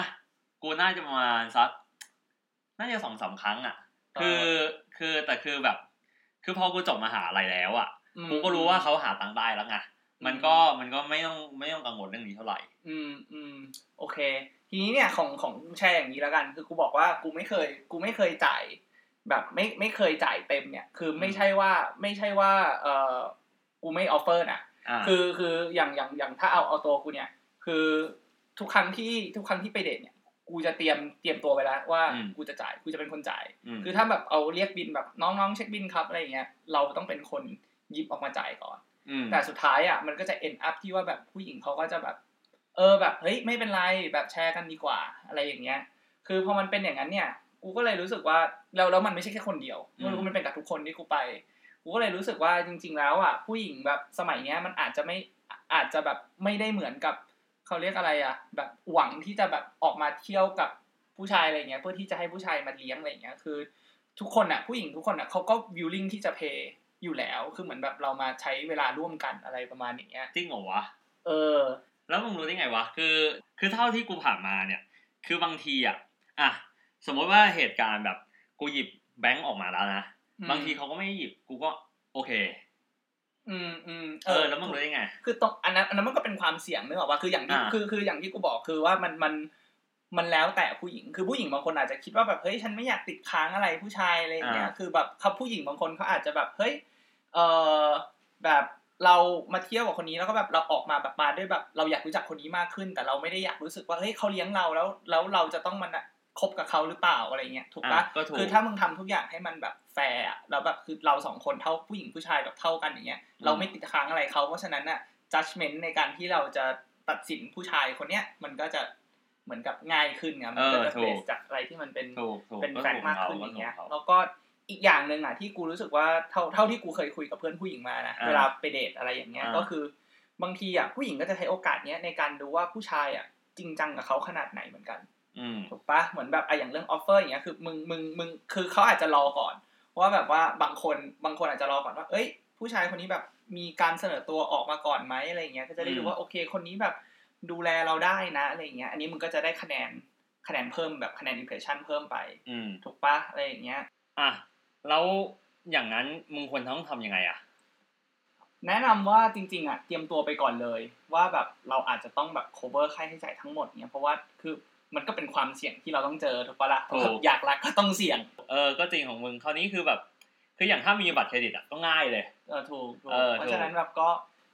กูน่าจะประมาณสักน่าจะสองสามครั้งอะ คือคือแต่คือแบบ คือพอกูจบมหาลัยแล้วอะอืมกูก็รู้ว่าเขาหาตังค์ได้แล้วไงมันก็มันก็ไม่ต้องไม่ต้องกังวลเรื่องนี้เท่าไหร่ อืมอืมโอเค ทีนี้เนี่ยของของแชร์อย่างนี้แล้วกัน คือกูบอกว่ากูไม่เคย กูไม่เคยจ่าย แบบไม่ไม่เคยจ่ายเต็มเนี่ย คือไม่ใช่ว่าไม่ใช่ว่าเออกูไม่ offer นะอ่าคือคืออย่างอย่างอย่างถ้าเอาเอาตัวกูเนี่ย คือทุกครั้งที่ทุกครั้งที่ไปเดทเนี่ย กูจะเตรียมเตรียมตัวไว้แล้วว่าอืมกูจะจ่ายกูจะเป็นคนจ่ายมคือถ้าแบบเอาเรียกบินแบบน้องๆเช็คบินครับอะไรอย่างเงี้ยเราต้องเป็นคนหยิบออกมาจ่ายก่อนอืมแต่สุดท้ายอะมันก็จะ end up ที่ว่าแบบผู้หญิงเขาก็จะแบบ เออแบบเฮ้ยไม่เป็นไรแบบแชร์กันดีกว่าอะไรอย่างเงี้ย คือพอมันเป็นอย่างนั้นเนี่ย กูก็เลยรู้สึกว่าแล้วแล้วมันไม่ใช่แค่คนเดียวมันมันเป็นกับทุกคนที่กูไปกูก็เลยรู้สึกว่าจริง ๆ แล้วอะผู้หญิงแบบสมัยเนี้ยมันอาจจะไม่อาจจะแบบไม่ได้เหมือนกับเขาเรียกอะไรอะ แบบหวังที่จะแบบออกมาเที่ยวกับผู้ชายอะไรเงี้ยเพื่อที่จะให้ผู้ชายมาเลี้ยงอะไรเงี้ยคือ ทุกคนอะ ผู้หญิงทุกคนอะเขาก็วิลลิ่งที่จะเพย์อยู่แล้วคือเหมือนแบบเรามาใช้เวลาร่วมกันอะไรประมาณอย่างเงี้ยจริงเหรอวะเออ แล้วมึงรู้ได้ไงวะคือ คือเท่าที่กูผ่านมาเนี่ย คือบางทีอะอะ สมมติว่าเหตุการณ์แบบกูหยิบแบงก์ออกมาแล้วนะอืมบางทีเขาก็ไม่หยิบกูก็โอเค อืมอืมเออ แล้วมึงรู้ได้ไง คือตรงอันนั้นอันนั้นมันก็เป็นความเสี่ยงนึกออกว่าคืออย่างที่อ่าคือคืออย่างที่กูบอกคือว่ามันมันมันแล้วแต่ผู้หญิง คือผู้หญิงบางคนอาจจะคิดว่าแบบเฮ้ยฉันไม่อยากติดค้างอะไรผู้ชายอะไรอย่างเงี้ย คือแบบเขาผู้หญิงบางคนเขาอาจจะแบบเฮ้ยเออแบบเรามาเที่ยวกับคนนี้แล้วก็แบบเราออกมาแบบมาด้วยแบบ เราอยากรู้จักคนนี้มากขึ้น แต่เราไม่ได้อยากรู้สึกว่าเฮ้ยเขาเลี้ยงเราแล้ว แล้วเราจะต้องมัน คบกับเขาหรือเปล่าอะไรเงี้ยถูกปะอะก็ถูกคือถ้ามึงทำทุกอย่างให้มันแบบแฟร์อะแล้วแบบคือเราสองคนเท่าผู้หญิงผู้ชายแบบเท่ากันอย่างเงี้ยเราไม่ติดค้างอะไรเขาเพราะฉะนั้นน่ะ judgment ในการที่เราจะตัดสินผู้ชายคนเนี้ยมันก็จะเหมือนกับง่ายขึ้นไงมันก็จะเออถูเบกสจากอะไรที่มันเป็นถูกถูกเป็นก็แฟกถูต์มากขึ้นขอย่างเงี้ยก็ถูกแล้วก็อีกอย่างหนึ่งอะที่กูรู้สึกว่าเท่าเท่าที่กูเคยคุยกับเพื่อนผู้หญิงมานะอ่าเวลาไปเดทอะไรอย่างเงี้ยอ่าก็คือบางทีอะผู้หญิงก็จะใช้โอกาสเนี้ยในการดูว่าผู้ชายอะจริงจังกับเขาขนาดไหนเหมือนกันอืม ถูกปะเหมือนแบบอะอย่างเรื่องออฟเฟอร์อย่างเงี้ยคือมึงมึงมึงคือเขาอาจจะรอก่อนว่าแบบว่าบางคนบางคนอาจจะรอก่อนว่า เอ้ย ผู้ชายคนนี้แบบมีการเสนอตัวออกมาก่อนไหมอะไรอย่างเงี้ยก็จะได้อืมรู้ว่าโอเค คนนี้แบบดูแลเราได้นะอะไรอย่างเงี้ย อันนี้มึงก็จะได้คะแนนคะแนนเพิ่มแบบคะแนนอิมเพรสชันเพิ่มไปอืมถูกปะอะไรอย่างเงี้ย อะแล้วอย่างนั้นมึงควรต้องทำยังไงอะแนะนำว่าจริง ๆอะเตรียมตัวไปก่อนเลย ว่าแบบเราอาจจะต้องแบบ cover ค่าใช้จ่ายทั้งหมดเนี่ยเพราะว่าคือ มันก็เป็นความเสี่ยงที่เราต้องเจอถูกปะล่ะถูกอยากรักก็ต้องเสี่ยง เออ ก็จริงของมึงคราวนี้คือแบบ คืออย่างถ้ามีบัตรเครดิตอะก็ง่ายเลย เออถูกถูกเออเพราะถูกฉะนั้นแบบก็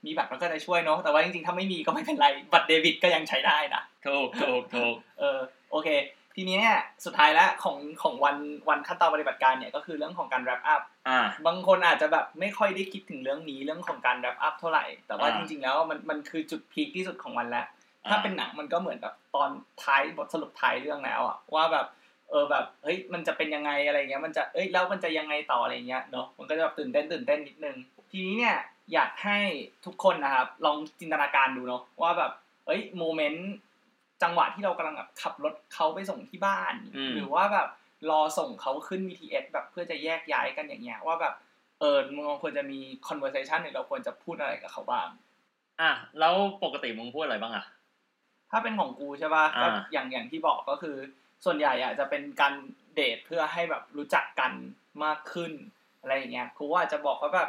มีบัตรมันก็จะช่วยเนาะแต่ว่าจริงๆ ถ้าไม่มีก็ไม่เป็นไร บัตรเดบิตก็ยังใช้ได้นะถูกถูกถูกเออโอเค ทีนี้เนี่ยสุดท้ายแล้วของของวันวันขั้นตอนปฏิบัติการเนี่ยก็คือเรื่องของการ wrap up อ่าบางคนอาจจะแบบไม่ค่อยได้คิดถึงเรื่องนี้เรื่องของการ wrap up เท่าไหร่ แต่ว่าอ่าจริง ๆ แล้วมันมันคือจุดพีคที่สุดของวันแล้ว ถ้าอ่าเป็นหนังมันก็เหมือนแบบตอนท้ายบทสรุปท้ายเรื่องแล้วอะว่าแบบเออแบบเฮ้ยมันจะเป็นยังไงอะไรเงี้ย มันจะเอ้ยแล้วมันจะยังไงต่ออะไรเงี้ยเนาะมันก็จะแบบตื่นเต้นตื่นเต้นนิดนึง ทีนี้เนี่ยอยากให้ทุกคนนะครับลองจินตนาการดูเนาะว่าแบบเอ้ยโมเมนต์จังหวะที่เรากำลังแบบขับรถเขาไปส่งที่บ้านอืมหรือว่าแบบรอส่งเขาขึ้น BTS แบบเพื่อจะแยกย้ายกันอย่างเงี้ยว่าแบบเออมึงควรจะมี conversation หรือเราควรจะพูดอะไรกับเขาบ้างอะแล้วปกติมึงพูดอะไรบ้างอะ ถ้าเป็นของกูใช่ป่ะอ่าก็อย่างอย่างที่บอกก็คือ ส่วนใหญ่อะจะเป็นการเดทเพื่อให้แบบรู้จักกันมากขึ้นอะไรอย่างเงี้ยกูว่าอาจจะบอกว่าแบบ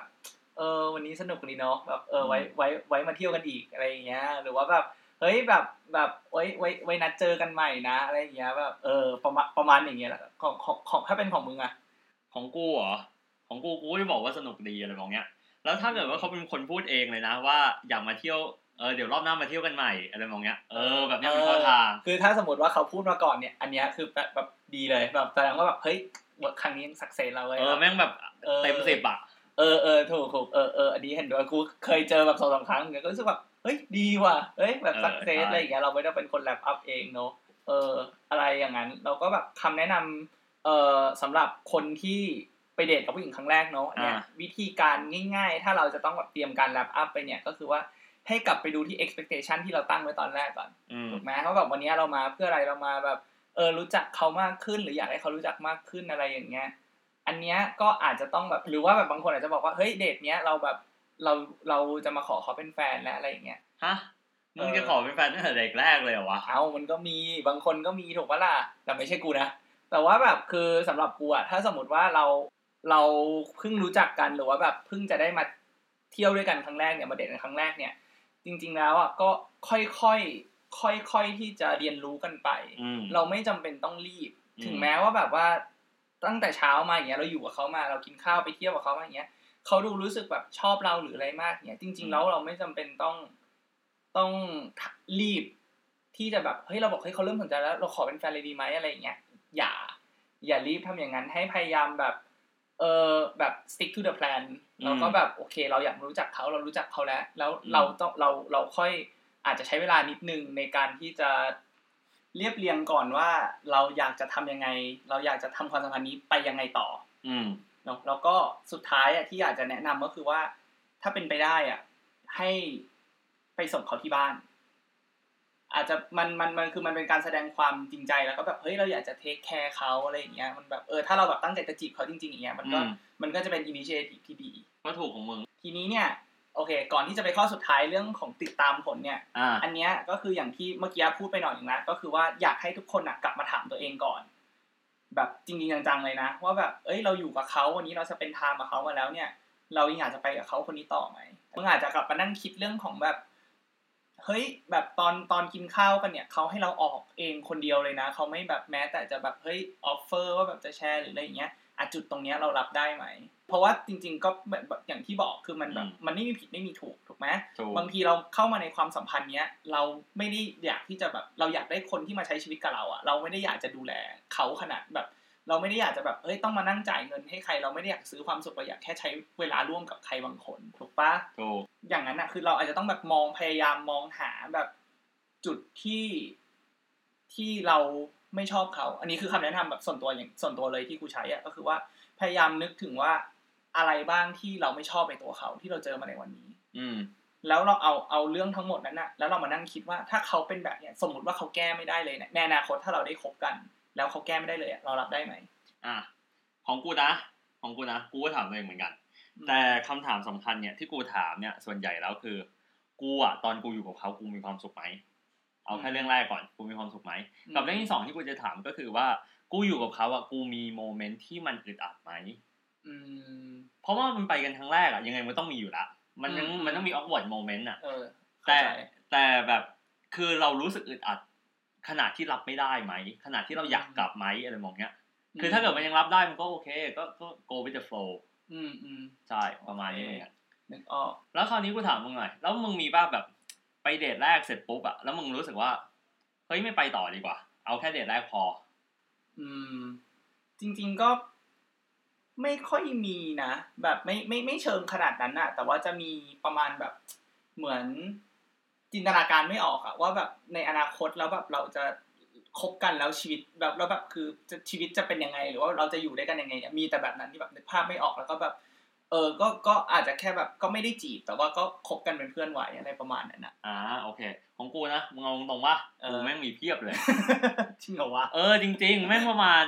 เออวันนี้สนุกดีเนาะแบบเออไว้ไว้ไว้มาเที่ยวกันอีกอะไรอย่างเงี้ย หรือว่าแบบเฮ้ยแบบแบบไว้ไว้ไว้นัดเจอกันใหม่นะอะไรอย่างเงี้ยแบบเออประมาณประมาณอย่างเงี้ยแหละของของของถ้าเป็นของมึงอะของกูเหรอของกูกูก็จะบอกว่าสนุกดีอะไรแบบเนี้ยแล้วถ้าเกิดว่าเขาเป็นคนพูดเองเลยนะ ว่าอยากมาเที่ยว เออเดี๋ยวรอบหน้ามาเที่ยวกันใหม่อะไรแบบเนี้ยเออแบบเนี้ยมีเข้าทางคือถ้าสมมติว่าเขาพูดมาก่อนเนี่ย อันเนี้ยคือแบบแบบดีเลยแบบแสดงว่าแบบเฮ้ยครั้งนี้สักเซสเราเลยเออแม่งแบบออเต็มสิบอะเออเออถูกถูกเออเอออันนี้เห็นด้วยกูเคยเจอแบบสองสามครั้งเนี่ยก็รู้สึกแบบเฮ้ยดีว่ะเฮ้ยแบบสักเซสอะไรอย่างเงี้ยเราไม่ได้เป็นคนแลปอัพเองเนาะเอออะไรอย่างนั้น เราก็แบบคำแนะนำเอ่อสำหรับคนที่ไปเดทกับผู้หญิงครั้งแรกเนาะเนี่ยอ่าวิธีการง่าย ๆ ถ้าเราจะต้องแบบเตรียมการแลปอัพไปเนี่ยก็คือว่า ให้กลับไปดูที่ expectation ที่เราตั้งไว้ตอนแรกก่อนอืมถูกไหมว่าแบบวันนี้เรามาเพื่ออะไรเรามาแบบเออรู้จักเขามากขึ้น หรืออยากให้เขารู้จักมากขึ้นอะไรอย่างเงี้ย อันเนี้ยก็อาจจะต้องแบบหรือว่าแบบบางคนอาจจะบอกว่าเฮ้ยเดทเนี้ยเราแบบเราเราจะมาขอเขาเป็นแฟนแล้วอะไรอย่างเงี้ยฮะมึงจะขอเป็นแฟนตั้งแต่เด็กแรกเลยเหรอวะเอามันก็มีบางคนก็มีถูกปะล่ะแต่ไม่ใช่กูนะแต่ว่าแบบคือสำหรับกูอะถ้าสมมติว่าเราเราเพิ่งรู้จักกันหรือว่าแบบเพิ่งจะได้มาเที่ยวด้วยกันครั้งแรกเนี่ยมาเดทกันครั้งแรกเนี่ย จริง ๆ แล้วอะก็ค่อยๆค่อยๆที่จะเรียนรู้กันไปอืมเราไม่จำเป็นต้องรีบอืมถึงแม้ว่าแบบว่าตั้งแต่เช้ามาอย่างเงี้ยเราอยู่กับเขามาเรากินข้าวไปเที่ยวกับเขามาอย่างเงี้ยเขาดูรู้สึกแบบชอบเราหรืออะไรมากเนี่ยจริง ๆ แล้วเราไม่จำเป็นต้องต้องรีบที่จะแบบเฮ้ยเราบอกเฮ้ยเขาเริ่มสนใจแล้วเราขอเป็นแฟนเลยดีไหมอะไรอย่างเงี้ยอย่า อย่ารีบทำอย่างนั้นให้พยายามแบบเออแบบ stick to the plan เราก็แบบโอเค เราอยากรู้จักเขาเรารู้จักเขาแล้ว แล้วเราต้องเราเราค่อยอาจจะใช้เวลานิดนึงในการที่จะเรียบเรียงก่อนว่าเราอยากจะทำยังไง เราอยากจะทำความสัมพันธ์นี้ไปยังไงต่อ อืมเนาะแล้วก็สุดท้ายอะที่อยากจะแนะนำก็คือว่า ถ้าเป็นไปได้อะให้ไปส่งเขาที่บ้าน อาจจะมันมันมันคือมันเป็นการแสดงความจริงใจแล้วก็แบบเฮ้ยเราอยากจะเทคแคร์เขาอะไรอย่างเงี้ยมันแบบเออถ้าเราแบบตั้งใจจะจีบเขาจริงๆอย่างเงี้ยมันก็อืมมันก็จะเป็นอินิเชทีฟที่ดีก็ถูกของมึงทีนี้เนี่ยโอเค ก่อนที่จะไปข้อสุดท้ายเรื่องของติดตามผลเนี่ยอ่าอันเนี้ยก็คืออย่างที่เมื่อกี้พูดไปหน่อยหนึงแล้วก็คือว่าอยากให้ทุกคนอะกลับมาถามตัวเองก่อน แบบจริงๆจังๆเลยนะ ว่าแบบเอ้ยเราอยู่กับเขาวันนี้เราจะเป็นไทม์กับเขามาแล้วเนี่ย เรายังอยากจะไปกับเขาคนนี้ต่อไหมมึงอาจจะกลับมานั่งคิดเรื่องของแบบ เฮ้ยแบบตอนตอนกินข้าวกันเนี่ยเขาให้เราออกเองคนเดียวเลยนะเขาไม่แบบแม้แต่จะแบบเฮ้ย offer ว่าแบบจะแชร์หรืออะไรอย่างเงี้ยอะจุดตรงเนี้ยเรารับได้ไหม เพราะว่าจริง ๆ ก็แบบอย่างที่บอกคือมันแบบอืมมันไม่มีผิดไม่มีถูกถูกไหมถูกบางทีเราเข้ามาในความสัมพันธ์เนี้ยเราไม่ได้อยากที่จะแบบเราอยากได้คนที่มาใช้ชีวิตกับเราอะเราไม่ได้อยากจะดูแลเขาขนาดแบบ เราไม่ได้อยากจะแบบเอ้ยต้องมานั่งจ่ายเงินให้ใคร เราไม่ได้อยากซื้อความสุขเราอยากแค่ใช้เวลาร่วมกับใครบางคนถูกปะถูกอย่างนั้นอะคือเราอาจจะต้องแบบมองพยายามมองหาแบบจุดที่ที่เราไม่ชอบเขา อันนี้คือคำแนะนำแบบส่วนตัวอย่างส่วนตัวเลยที่กูใช้อะก็คือว่าพยายามนึกถึงว่าอะไรบ้างที่เราไม่ชอบในตัวเขาที่เราเจอมาในวันนี้ อืม แล้วเราเอาเอาเรื่องทั้งหมดนั้นนะแล้วเรามานั่งคิดว่าถ้าเขาเป็นแบบเนี้ยสมมติว่าเขาแก้ไม่ได้เลยเนี่ยในอนาคตถ้าเราได้คบกัน แล้วเขาแก้ไม่ได้เลยอะเรารับได้ไหมอะของกูนะ ของกูนะกูก็ถามตัวเองเหมือนกัน แต่คำถามสำคัญเนี่ยที่กูถามเนี่ยส่วนใหญ่แล้วคือ กูอะตอนกูอยู่กับเขากูมีความสุขไหมเอาแค่เรื่องแรกก่อนกูมีความสุขไหมกับเรื่องที่สองที่กูจะถามก็คือว่ากูอยู่กับเขาอะกูมี moment ที่มันอึดอัดไหมอืมเพราะว่ามันไปกันครั้งแรกอะยังไงมันต้องมีอยู่ละมันยังอืมมันต้องมี awkward moment อะเออแต่เข้าใจแต่แบบคือเรารู้สึกอึดอัด ขนาดที่รับไม่ได้ไหมขนาดที่เราอยากกลับไหมอะไรมองเนี้ย คือถ้าเกิดมันยังรับได้มันก็โอเค ก็ก็ go with the flow อืมอืมใช่ประมาณนี้เหมือนกันนึกออกแล้วคราวนี้กูถามมึงหน่อยแล้วมึงมีบ้างแบบไปเดทแรกเสร็จปุ๊บอะแล้วมึงรู้สึกว่าเฮ้ยไม่ไปต่อดีกว่า เอาแค่เดทแรกพอ อืม จริง ๆก็ไม่ค่อยมีนะ แบบไม่ไม่ไม่เชิงขนาดนั้นอะแต่ว่าจะมีประมาณแบบเหมือน จินตนาการไม่ออกอะว่าแบบในอนาคตแล้วแบบเราจะคบกันแล้วชีวิตแบบแล้วแบบคือจะชีวิตจะเป็นยังไง หรือว่าเราจะอยู่ด้วยกันยังไงเนี่ยมีแต่แบบนั้นที่แบบนึกภาพไม่ออกแล้วก็แบบ เออก็ก็อาจจะแค่แบบก็ไม่ได้จีบแต่ว่าก็คบกันเป็นเพื่อนไหวอะไรประมาณนั้นอะอ่าโอเค ของกูนะมึงเอาตรงๆว่าเออกูแม่งมีเพียบเลยจริงเหรอวะเออจริง ๆ แม่งประมาณ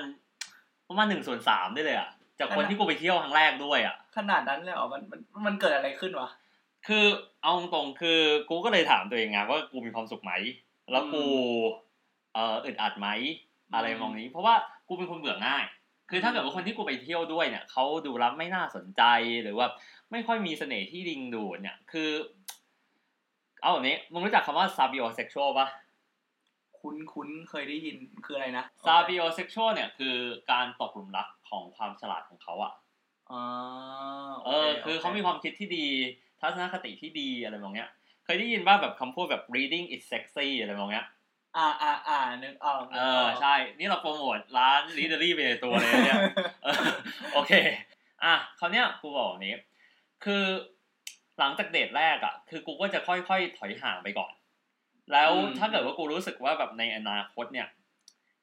ประมาณหนึ่งส่วนสามได้เลยอะจากคนที่กูไปเที่ยวครั้งแรกด้วยอะขนาดนั้นเลยเหรอมันมันมันเกิดอะไรขึ้นวะ คือเอาตรงๆคือ กูก็เลยถามตัวเองไงว่ากูมีความสุขไหม แล้วกูอืมเอ่ออึดอัดไหมอะไรอืมมองนี้ เพราะว่ากูเป็นคนเบื่อง่าย คือถ้าเกิดว่าคนที่กูไปเที่ยวด้วยเนี่ยเขาดูแล้วไม่น่าสนใจหรือว่า ไม่ค่อยมีเสน่ห์ที่ดึงดูดเนี่ย คือ เอาแบบนี้มึงรู้จักคำว่า sapiosexual ปะคุ้นคุ้นเคยได้ยินคืออะไรนะ sapiosexual เนี่ยคือการตกหลุมรักของความฉลาดของเขาอะอ๋อเออคือเขามีความคิดที่ดี ทัศนคติที่ดีอะไรมองเนี้ย เคยได้ยินว่าแบบคำพูดแบบ reading is sexy อะไรมองเนี้ยอ่าอ่าอ่านึกออกเออใช่ นี่เราโปรโมทร้าน readery ไปในตัวเลยเนี่ยเออโอเค อะคราวเนี้ยกูบอกแบบนี้ คือหลังจากเดทแรกอะ คือกูก็จะค่อยๆ ถอยห่างไปก่อน แล้วอืมถ้าเกิดว่ากูรู้สึกว่าแบบในอนาคตเนี่ย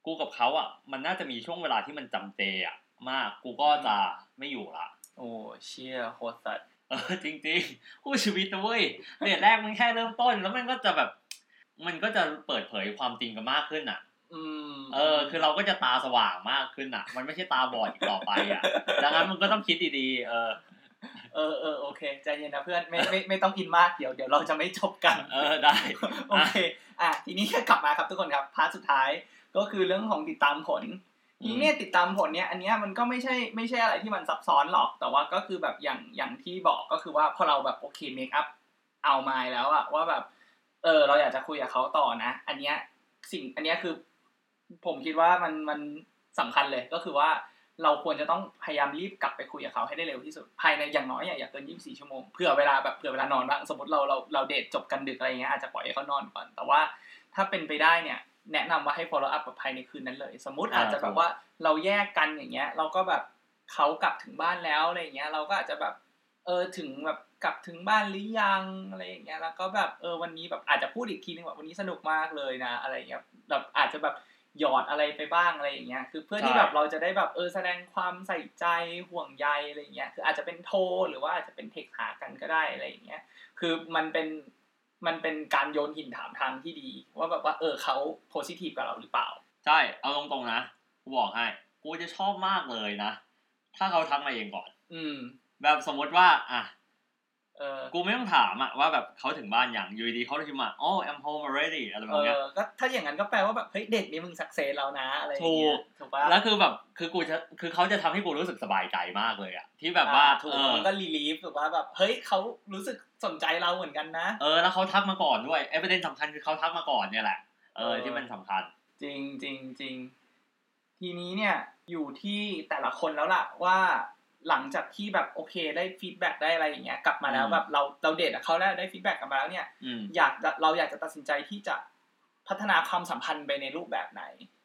กูกับเขาอะ มันน่าจะมีช่วงเวลาที่มันจำเจอะ มาก กูก็จะไม่อยู่ละ โอ้เชี่ยโหดสัตว์เออจริงๆคู่ชีวิตนะเว้ยเดทแรกมันแค่เริ่มต้น แล้วมันก็จะแบบ มันก็จะเปิดเผยความจริงกันมากขึ้นอะอืมเออ คือเราก็จะตาสว่างมากขึ้นอะ มันไม่ใช่ตาบอดอีกต่อไปอะดังนั้นมันก็ต้องคิดดีๆเออเออเออโอเคใจเย็นนะเพื่อนไม่ไม่ไม่ต้องอินมากเดี๋ยวเดี๋ยวเราจะไม่จบกัน เออได้โอเค อะทีนี้กลับมาครับทุกคนครับ part สุดท้ายก็คือเรื่องของติดตามผล ทีนี้เนี่ยติดตามผลเนี่ยอันเนี้ยมันก็ไม่ใช่ไม่ใช่อะไรที่มันซับซ้อนหรอก แต่ว่าก็คือแบบอย่างอย่างที่บอกก็คือว่าพอเราแบบโอเค make up our mind แล้วอะว่าแบบ เออ เราอยากจะคุยกับเขาต่อนะ อันเนี้ยสิ่งอันเนี้ยคือ ผมคิดว่ามันมันสำคัญเลยก็คือว่าเราควรจะต้องพยายามรีบกลับไปคุยกับเขาให้ได้เร็วที่สุดภายในอย่างน้อยอะอย่าเกิน 24 ชั่วโมงเผื่อเวลาแบบเผื่อเวลานอนบ้างสมมติเราเราเราเดทจบกันดึกอะไรเงี้ยอาจจะปล่อยให้เขานอนก่อน แต่ว่าถ้าเป็นไปได้เนี่ย แนะนำว่าให้ follow up แบบภายในคืนนั้นเลย สมมติอ่าอาจจะแบบว่าเราแยกกันอย่างเงี้ย เราก็แบบเขากลับถึงบ้านแล้วอะไรเงี้ย เราก็อาจจะแบบเออถึงแบบกลับถึงบ้านหรือยังอะไรอย่างเงี้ย แล้วก็แบบเออวันนี้แบบอาจจะพูดอีกทีนึงว่าวันนี้สนุกมากเลยนะ อะไรเงี้ยแบบอาจจะแบบหยอดอะไรไปบ้างอะไรอย่างเงี้ย คือเพื่อที่ใช่แบบเราจะได้แบบเออแสดงความใส่ใจห่วงใยอะไรอย่างเงี้ย คืออาจจะเป็นโทรหรือว่าอาจจะเป็นเทคหากันก็ได้อะไรอย่างเงี้ย คือมันเป็น มันเป็นการโยนหินถามทางที่ดี ว่าแบบว่าเออเขาโพซิทีฟกับเราหรือเปล่า ใช่ เอาตรงๆนะกูบอกให้กูจะชอบมากเลยนะ ถ้าเขาทักมาเองก่อน อืม แบบสมมติว่า อะ เออกูไม่ต้องถามอะว่าแบบเขาถึงบ้านอย่างอยูดีๆเขาจะพิมพ์มา oh I'm home already อะไรแบเอบเนี้ยอก็ถ้าอย่างนั้นก็แปลว่าแบบเฮ้ยเด็กนี้มึงสักเซสแล้วนะอะไรอย่างเงี้ยถูกถูกปะแล้วคือแบบคือกูจะคือเขาจะทำให้กูรู้สึกสบายใจมากเลยอะที่แบบว่าอ่ถูกเออมันก็รีลีฟถูกว่าแบบเฮ้ยเขารู้สึกสนใจเราเหมือนกันนะ เออแล้วเขาทักมาก่อนด้วยไอ้ประเด็นสำคัญคือเขาทักมาก่อนเนี่ยแหละเออเออที่มันสำคัญ จริงจริงจริงทีนี้เนี่ยอยู่ที่แต่ละคนแล้วล่ะว่า หลังจากที่แบบโอเคได้ feedback ได้อะไรอย่างเงี้ยกลับมาแล้วอืมแบบเราเราเดทกับเขาแล้วได้ feedback กลับมาแล้วเนี่ยอืมอยากจะเราอยากจะตัดสินใจที่จะพัฒนาความสัมพันธ์ไปในรูปแบบไหน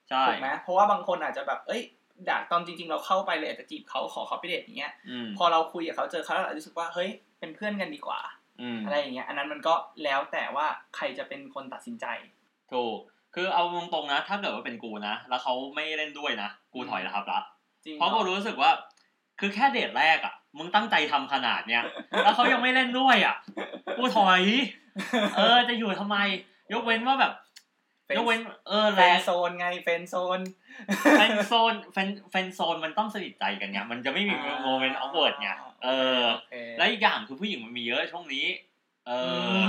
ใช่ถูกไหมเพราะว่าบางคนอาจจะแบบเอ้ยอยากตอนจริง ๆ เราเข้าไปเลยอาจจะจีบเขาขอเขาไปเดทอย่างเงี้ยอืมพอเราคุยกับเขาเจอเขาแล้วเรารู้สึกว่าเฮ้ยเป็นเพื่อนกันดีกว่าอืมอะไรอย่างเงี้ยอันนั้นมันก็แล้วแต่ว่าใครจะเป็นคนตัดสินใจ ถูก คือเอาตรงๆนะ ถ้าเกิดว่าเป็นกูนะ แล้วเขาไม่เล่นด้วยนะ กูถอยแล้วครับละจริงเพราะกูรู้สึกว่า คือแค่เดทแรกอะ มึงตั้งใจทำขนาดเนี้ย แล้วเขายังไม่เล่นด้วยอะ กูถอย เออ จะอยู่ทำไม ยกเว้นว่าแบบ ยกเว้น เออ friend zone ไง friend zone friend zone friend friend zone มันต้องสนิทใจกันไงมันจะไม่มีmoment awkward ไงเออโอเคแล้วอีกอย่างคือผู้หญิงมันมีเยอะช่วงนี้ เออ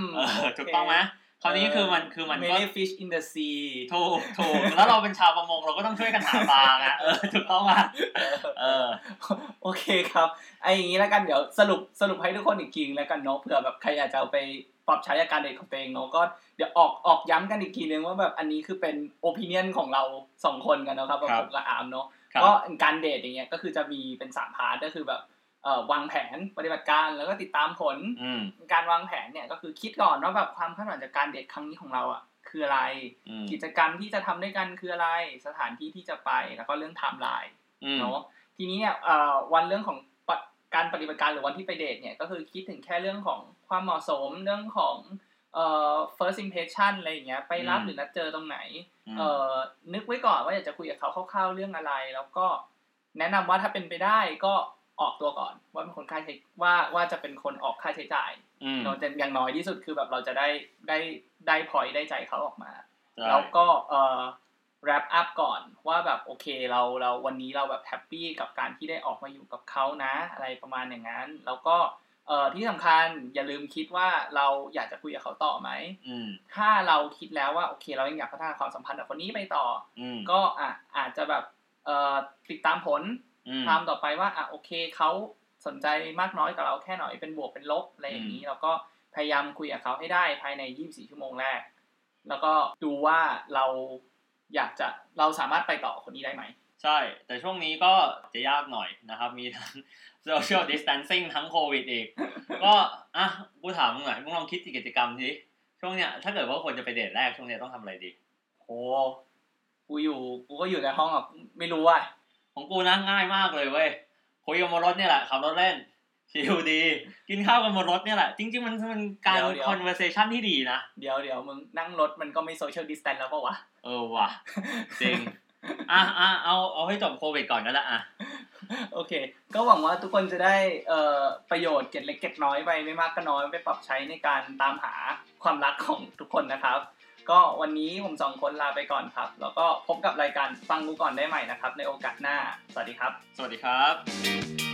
มเออถูกต้องไหม คราวนี้คือมันคือมันก็ many fish in the sea ถูกถูกแล้วเราเป็นชาวประมงเราก็ต้องช่วยกันหาปลาไงเออถูกต้องอะเออโอเคครับไอ้อย่างนี้แล้วกันเดี๋ยวสรุปสรุปให้ทุกคนอีกทีนึงแล้วกันเนาะเผื่อแบบใครอยากจะเอาไปปรับใช้กับการเดทของตัวเองเนาะก็เดี๋ยวออกออกย้ำกันอีกทีนึงว่าแบบอันนี้คือเป็น opinion ของเราสองคนกันเนาะครับครับผมกับอาร์มเนาะครับก็การเดทอย่างเงี้ยก็คือจะมีเป็นสาม part ก็คือแบบเอ่อ วางแผนปฏิบัติการแล้วก็ติดตามผลอืมการวางแผนเนี่ยก็คือคิดก่อนว่าแบบความคาดหวังจากการเดทครั้งนี้ของเราอะคืออะไรอืมกิจกรรมที่จะทำด้วยกันคืออะไร สถานที่ที่จะไปแล้วก็เรื่องไทม์ไลน์อืมเนาะทีนี้เนี่ยเอ่อวันเรื่องของปะการปฏิบัติการหรือวันที่ไปเดทเนี่ยก็คือคิดถึงแค่เรื่องของความเหมาะสมเรื่องของเอ่อ first impression อะไรอย่างเงี้ยไปรับอืมหรือนัดเจอตรงไหนอืมเอ่อนึกไว้ก่อนว่าอยากจะคุยกับเขาคร่าวๆเรื่องอะไร แล้วก็แนะนำว่าถ้าเป็นไปได้ก็ ออกตัวก่อน ว่าเป็นคนค่าใช้ว่าว่าจะเป็นคนออกค่าใช้จ่ายอืมเราจะอย่างน้อยที่สุดคือแบบเราจะได้ได้ได้พอยได้ใจเขาออกมาใช่แล้วก็เอ่อ wrap up ก่อนว่าแบบโอเคเราเราวันนี้เราแบบแฮปปี้กับการที่ได้ออกมาอยู่กับเขานะ อะไรประมาณอย่างนั้น แล้วก็เอ่อที่สำคัญอย่าลืมคิดว่าเราอยากจะคุยกับเขาต่อไหมอืมถ้าเราคิดแล้วว่าโอเค เรายังอยากพัฒนาความสัมพันธ์กับคนนี้ไปต่ออืมก็อะอาจจะแบบเอ่อติดตามผล อืมตามต่อไปว่าอะโอเคเขาสนใจมากน้อยกับเราแค่ไหนเป็นบวกเป็นลบอะไรอย่างนี้อืมแล้วก็พยายามคุยกับเขาให้ได้ภายใน 24 ชั่วโมงแรก แล้วก็ดูว่าเราอยากจะเราสามารถไปต่อคนนี้ได้ไหม ใช่ แต่ช่วงนี้ก็จะยากหน่อยนะครับ มีทั้ง social distancing ทั้งโควิดอีก ก็อะกูถามมึงหน่อยมึงลองคิดกิจกรรมสิช่วงเนี้ยถ้าเกิดว่าคนจะไปเดทแรกช่วงเนี้ยต้องทำอะไรดีโหกูอยู่กูก็อยู่ในห้องอะไม่รู้ว่า ของกูนะง่ายมากเลยเว้ยคุยกับมารถเนี่ยแหละขับรถเล่น chill ดี กินข้าวกันบนรถเนี่ยแหละ จริง ๆ มันมันการเดี๋ยวเดี๋ยว conversation ที่ดีนะ เดี๋ยวเดี๋ยวมึงนั่งรถมันก็ไม่ social distance แล้วปะวะ เออว่ะจริงอะอะเอาเอาให้จบโควิดก่อนก็ได้อะโอเค ก็หวังว่าทุกคนจะได้เอ่อประโยชน์เก็ดเล็กเก็ดน้อยไปไม่มากก็น้อยไปปรับใช้ในการตามหาความรักของทุกคนนะครับ ก็วันนี้ผมสองคนลาไปก่อนครับ แล้วก็พบกับรายการฟังกูก่อนได้ใหม่นะครับ ในโอกาสหน้า สวัสดีครับ สวัสดีครับ